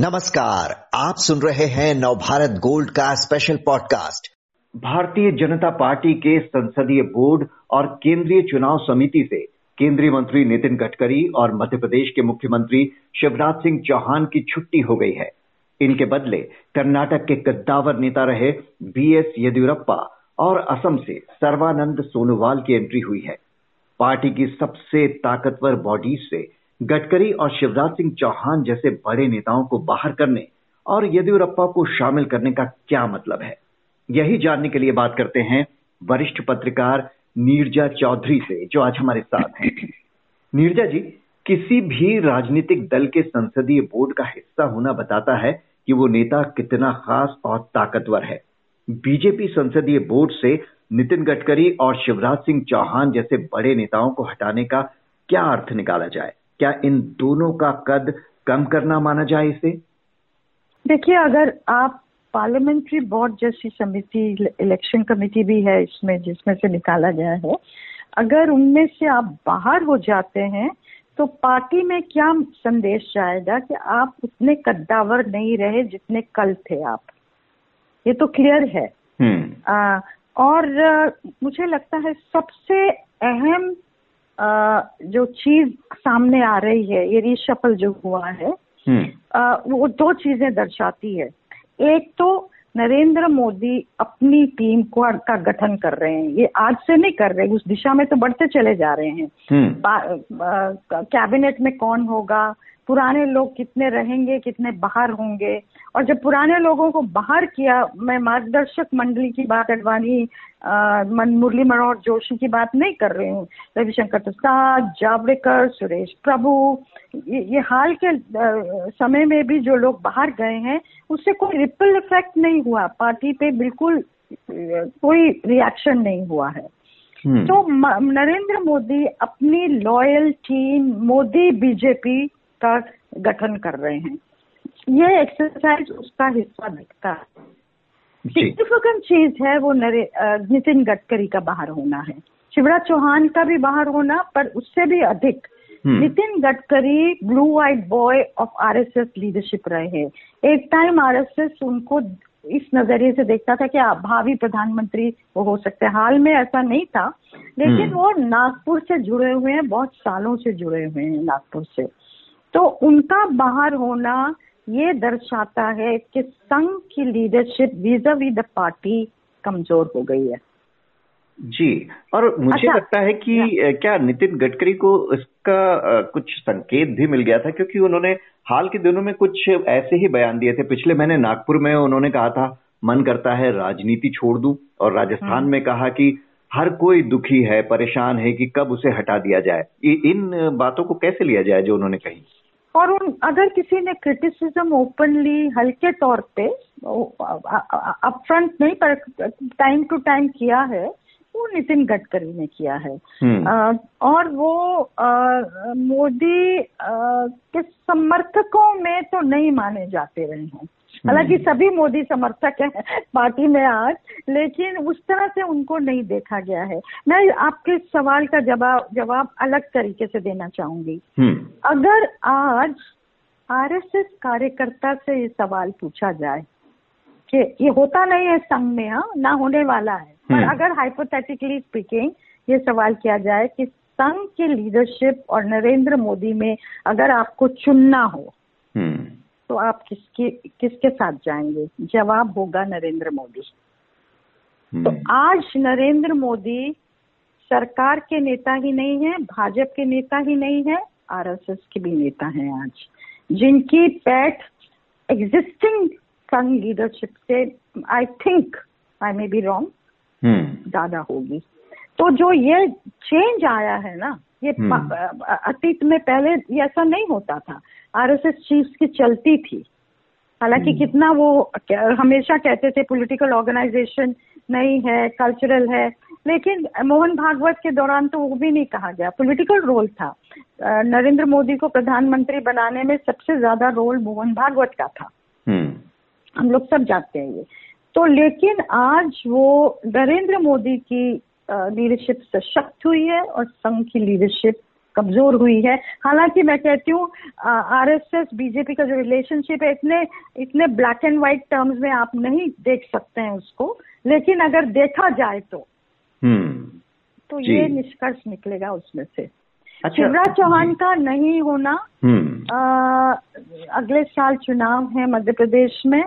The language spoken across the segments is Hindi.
नमस्कार, आप सुन रहे हैं नवभारत गोल्ड का special podcast Bharatiya Janata Party के संसदीय बोर्ड और केंद्रीय चुनाव समिति से केंद्रीय मंत्री नितिन गडकरी और मध्य प्रदेश के मुख्यमंत्री शिवराज सिंह चौहान की छुट्टी हो गई है। इनके बदले कर्नाटक के कद्दावर नेता रहे बी एस येदियुरप्पा और असम से सर्वानंद सोनोवाल की एंट्री हुई है। पार्टी की सबसे ताकतवर बॉडीज से गडकरी और शिवराज सिंह चौहान जैसे बड़े नेताओं को बाहर करने और येदियुरप्पा को शामिल करने का क्या मतलब है? यही जानने के लिए बात करते हैं वरिष्ठ पत्रकार नीरजा चौधरी से, जो आज हमारे साथ हैं। नीरजा जी, किसी भी राजनीतिक दल के संसदीय बोर्ड का हिस्सा होना बताता है कि वो नेता कितना खास और ताकतवर है। बीजेपी संसदीय बोर्ड से नितिन गडकरी और शिवराज सिंह चौहान जैसे बड़े नेताओं को हटाने का क्या अर्थ निकाला जाए? क्या इन दोनों का कद कम करना माना जाए इसे? देखिए अगर आप पार्लियामेंट्री बोर्ड जैसी समिति इलेक्शन कमेटी भी है इसमें जिसमें से निकाला गया है अगर उनमें से आप बाहर हो जाते हैं तो पार्टी में क्या संदेश जाएगा कि आप उतने कद्दावर नहीं रहे जितने कल थे आप? ये तो क्लियर है। हम्म। आ, और आ, मुझे लगता है सबसे अहम जो चीज़ सामने आ रही है ये रिशफल जो हुआ है आ, वो दो चीज़ें दर्शाती है। एक तो नरेंद्र मोदी अपनी टीम को का गठन कर रहे हैं। ये आज से नहीं कर रहे उस दिशा में तो बढ़ते चले जा रहे हैं। कैबिनेट में कौन होगा? पुराने लोग कितने रहेंगे कितने बाहर होंगे? और जब पुराने लोगों को बाहर किया मैं मार्गदर्शक मंडली की बात अडवाणी मुरली मनोहर जोशी की बात नहीं कर रही हूँ। रविशंकर प्रसाद जावड़ेकर सुरेश प्रभु ये, ये हाल के आ, समय में भी जो लोग बाहर गए हैं उससे कोई रिपल इफ़ेक्ट नहीं हुआ। पार्टी पे बिल्कुल कोई रिएक्शन नहीं हुआ है। हम्म। तो नरेंद्र मोदी अपनी लॉयल टीम मोदी बीजेपी का गठन कर रहे हैं। ये एक्सरसाइज उसका हिस्सा दिखता है। सिग्निफिकेंट चीज़ है वो नरे नितिन गडकरी का बाहर होना है। शिवराज चौहान का भी बाहर होना पर उससे भी अधिक हम्म। Nitin Gadkari blue eyed boy of RSS leadership रहे हैं। एक टाइम आरएसएस उनको इस नज़रिए से देखता था कि आप भावी प्रधानमंत्री वो हो सकते हैं। हाल में ऐसा नहीं था लेकिन हम्म। वो नागपुर से जुड़े हुए हैं बहुत सालों से जुड़े हुए हैं नागपुर से। तो उनका बाहर होना ये दर्शाता है कि संघ की leadership vis a vis the party कमज़ोर हो गई है। जी और मुझे अच्छा, लगता है कि क्या नितिन गडकरी को इसका कुछ संकेत भी मिल गया था? क्योंकि उन्होंने हाल के दिनों में कुछ ऐसे ही बयान दिए थे। पिछले महीने नागपुर में उन्होंने कहा था मन करता है राजनीति छोड़ दूँ और राजस्थान हम्म। में कहा कि हर कोई दुखी है परेशान है कि कब उसे हटा दिया जाए। इन बातों को कैसे लिया जाए जो उन्होंने कही? और उन अगर किसी ने क्रिटिसिज्म ओपनली हल्के तौर पे अपफ्रंट नहीं पर टाइम टू टाइम किया है वो नितिन गडकरी ने किया है। आ, और वो मोदी के समर्थकों में तो नहीं माने जाते रहे हैं। हालाँकि हम्म। सभी मोदी समर्थक हैं पार्टी में आज लेकिन उस तरह से उनको नहीं देखा गया है मैं आपके सवाल का जवाब जवाब अलग तरीके से देना चाहूँगी हम्म। अगर आज आरएसएस कार्यकर्ता से ये सवाल पूछा जाए कि ये होता नहीं है संघ में हाँ ना होने वाला है पर हम्म। अगर हाइपोथेटिकली स्पीकिंग ये सवाल किया जाए कि संघ की लीडरशिप और नरेंद्र मोदी में अगर आपको चुनना हो तो आप किसके किसके साथ जाएँगे? जवाब होगा नरेंद्र मोदी। तो हम्म। आज नरेंद्र मोदी सरकार के नेता ही नहीं है भाजपा के नेता ही नहीं है आरएसएस के भी नेता हैं आज। जिनकी पैठ एग्जिस्टिंग संघ लीडरशिप से I think I may be wrong ज़्यादा होगी। तो जो ये चेंज आया है ना ये हम्म। अतीत में पहले ये ऐसा नहीं होता था। आरएसएस चीफ की चलती थी। हालाँकि हम्म। कितना वो हमेशा कहते थे पॉलिटिकल ऑर्गेनाइजेशन नहीं है कल्चरल है। लेकिन मोहन भागवत के दौरान तो वो भी नहीं कहा गया। पॉलिटिकल रोल था। नरेंद्र मोदी को प्रधानमंत्री बनाने में सबसे ज़्यादा रोल मोहन भागवत का था। हम्म। हम लोग सब जानते हैं ये। तो लेकिन आज वो नरेंद्र मोदी की लीडरशिप सशक्त हुई है और संघ की लीडरशिप कमज़ोर हुई है। हालाँकि मैं कहती हूँ आरएसएस बीजेपी का जो रिलेशनशिप है इतने इतने ब्लैक एंड व्हाइट टर्म्स में आप नहीं देख सकते हैं उसको। लेकिन अगर देखा जाए तो हम्म, तो ये निष्कर्ष निकलेगा उसमें से। अच्छा, शिवराज चौहान का नहीं होना आ, हम्म। अगले साल चुनाव है मध्य प्रदेश में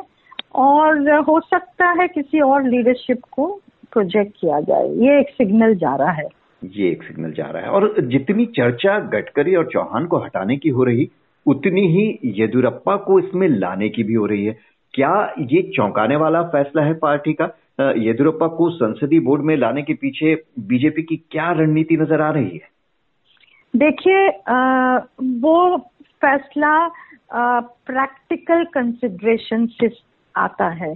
और हो सकता है किसी और लीडरशिप को प्रोजेक्ट किया जाए। ये एक सिग्नल जा रहा है। ये एक सिग्नल जा रहा है। और जितनी चर्चा गडकरी और चौहान को हटाने की हो रही, उतनी ही येदुरप्पा को इसमें लाने की भी हो रही है। क्या ये चौंकाने वाला फैसला है पार्टी का? येदुरप्पा को संसदीय बोर्ड में लाने के पीछे बीजेपी की क्या रणनीति नज़र आ रही है? देखिए वो फैसला प्रैक्टिकल कंसिडरेशन से आता है।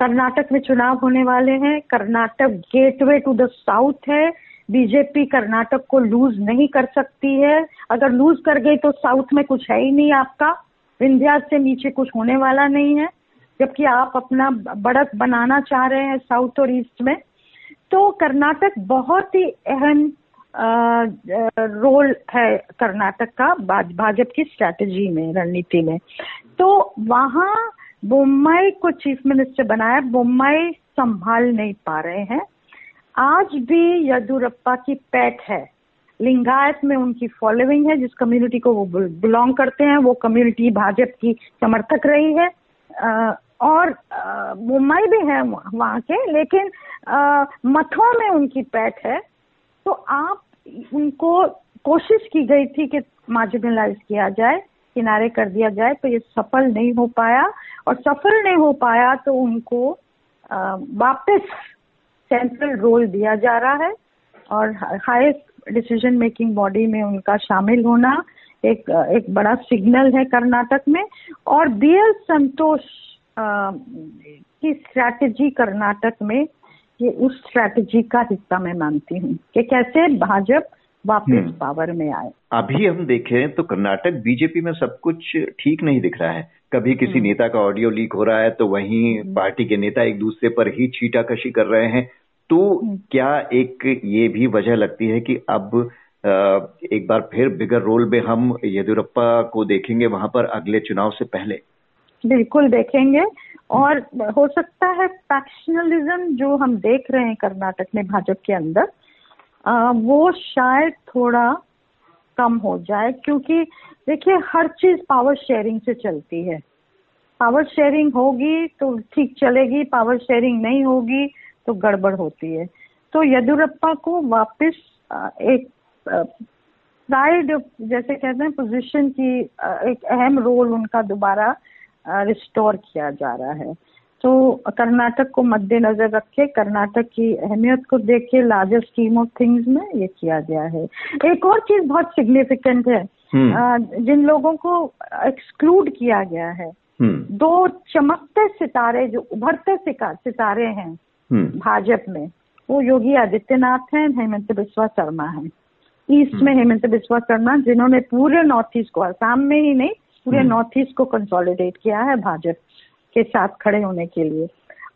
कर्नाटक में चुनाव होने वाले हैं। Karnataka gateway to the south है। बीजेपी कर्नाटक को लूज नहीं कर सकती है। अगर लूज कर गई तो साउथ में कुछ है ही नहीं आपका। विंध्या से नीचे कुछ होने वाला नहीं है। जबकि आप अपना बढ़त बनाना चाह रहे हैं साउथ और ईस्ट में। तो कर्नाटक बहुत ही अहम रोल है कर्नाटक का भाजपा की स्ट्रैटेजी में, रणनीति में। तो वहाँ बोम्बई को चीफ मिनिस्टर बनाया। बोम्बई संभाल नहीं पा रहे हैं। आज भी येदुरप्पा की पैठ है। लिंगायत में उनकी फॉलोइंग है, जिस कम्युनिटी को वो बिलोंग करते हैं, वो कम्युनिटी भाजपा की समर्थक रही है। और मुंबई भी है वहाँ के, लेकिन मथों में उनकी पैठ है। तो आप उनको कोशिश की गई थी कि मार्जिनलाइज किया जाए, किनारे कर दिया जाए तो ये सफल नहीं हो पाया। और सफल नहीं हो पाया तो उनको वापस सेंट्रल रोल दिया जा रहा है और हाईएस्ट डिसीज़न मेकिंग बॉडी में उनका शामिल होना एक एक बड़ा सिग्नल है कर्नाटक में और एल संतोष की स्ट्रैटेजी कर्नाटक में, ये उस स्ट्रैटेजी का हिस्सा मैं मानती हूँ कि कैसे भाजपा वापस पावर हम्म। में आए। अभी हम देखें तो कर्नाटक बीजेपी में सब कुछ ठीक नहीं दिख रहा है। कभी किसी हम्म। नेता का ऑडियो लीक हो रहा है तो वहीं हम्म। पार्टी के नेता एक दूसरे पर ही छीटाकशी कर रहे हैं। तो क्या एक ये भी वजह लगती है कि अब एक बार फिर बिगर रोल में हम येदुरप्पा को देखेंगे वहाँ पर अगले चुनाव से पहले? बिल्कुल देखेंगे। और हो सकता है फैक्शनलिज्म जो हम देख रहे हैं कर्नाटक में भाजपा के अंदर वो शायद थोड़ा कम हो जाए, क्योंकि देखिए, हर चीज़ पावर शेयरिंग से चलती है। पावर शेयरिंग होगी तो ठीक चलेगी पावर शेयरिंग नहीं होगी तो गड़बड़ होती है। तो येदुरप्पा को वापस एक प्राइड जैसे कहते हैं पोजीशन की एक अहम रोल उनका दोबारा रिस्टोर किया जा रहा है। तो कर्नाटक को मद्देनजर रख के कर्नाटक की अहमियत को देख के लार्जर स्कीम ऑफ़ थिंग्स में ये किया गया है एक और चीज़ बहुत सिग्निफिकेंट है हम्म। जिन लोगों को एक्सक्लूड किया गया है हम्म। दो चमकते सितारे जो उभरते सितारे हैं हम्म। भाजपा में वो योगी आदित्यनाथ हैं हेमंत बिस्वा शर्मा हैं ईस्ट में हेमंत बिस्वा शर्मा जिन्होंने पूरे नॉर्थ ईस्ट को आसाम में ही नहीं पूरे नॉर्थ ईस्ट को कंसोलिडेट किया है भाजपा के साथ खड़े होने के लिए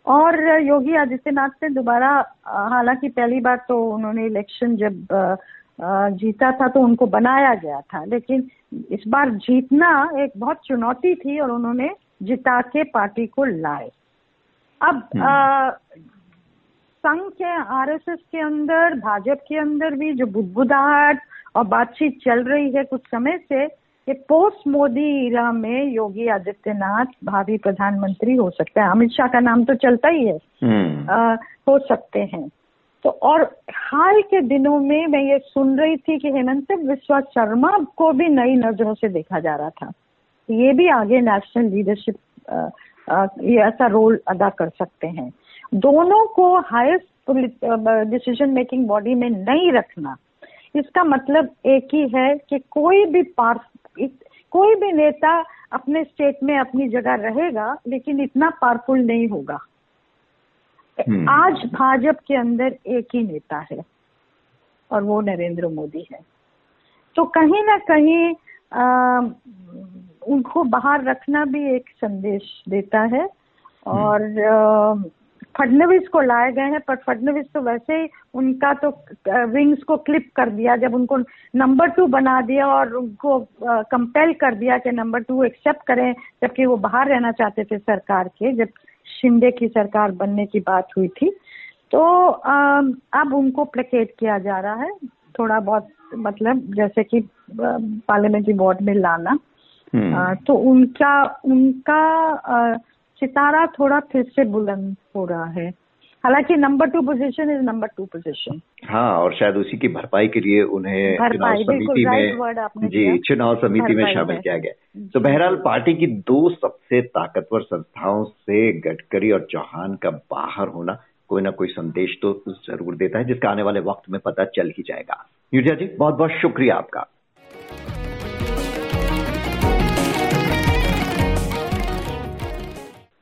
और योगी आदित्यनाथ ने दोबारा हालाँकि पहली बार तो उन्होंने इलेक्शन जब जीता था तो उनको बनाया गया था लेकिन इस बार जीतना एक बहुत चुनौती थी और उन्होंने जिता के पार्टी को लाए अब हम्म। संघ के आरएसएस के अंदर भाजपा के अंदर भी जो बुदबुदाहट और बातचीत चल रही है कुछ समय से कि पोस्ट मोदी इरा में योगी आदित्यनाथ भावी प्रधानमंत्री हो सकते हैं। अमित शाह का नाम तो चलता ही है। हम्म। आ, हो सकते हैं। तो और हाल के दिनों में मैं ये सुन रही थी कि हेमंत विश्वा शर्मा को भी नई नज़रों से देखा जा रहा था। ये भी आगे नेशनल लीडरशिप ये ऐसा रोल अदा कर सकते हैं। दोनों को हाईएस्ट डिसीज़न मेकिंग बॉडी में नहीं रखना। इसका मतलब एक ही है कि कोई भी पार्ट कोई भी नेता अपने स्टेट में अपनी जगह रहेगा लेकिन इतना पावरफुल नहीं होगा। हम्म। आज भाजपा के अंदर एक ही नेता है और वो नरेंद्र मोदी है। तो कहीं ना कहीं आ, उनको बाहर रखना भी एक संदेश देता है और आ, फडनवीस को लाए गए हैं पर फडनवीस तो वैसे ही उनका तो विंग्स को क्लिप कर दिया जब उनको नंबर टू बना दिया और उनको कंपेल कर दिया कि नंबर टू एक्सेप्ट करें जबकि वो बाहर रहना चाहते थे सरकार के जब शिंदे की सरकार बनने की बात हुई थी तो अब उनको प्लेकेट किया जा रहा है थोड़ा बहुत मतलब जैसे कि पार्लियामेंट्री बोर्ड में लाना हम्म। तो उनका उनका सितारा थोड़ा फिर से बुलंद हो रहा है। हालाँकि number two position is number two position हाँ और शायद उसी की भरपाई के लिए उन्हें चुनाव समिति में जी चुनाव समिति में शामिल किया गया। तो बहरहाल पार्टी की दो सबसे ताकतवर संस्थाओं से गडकरी और चौहान का बाहर होना कोई ना कोई संदेश तो ज़रूर देता है जिसका आने वाले वक्त में पता चल ही जाएगा। यूरिया जी बहुत बहुत शुक्रिया आपका।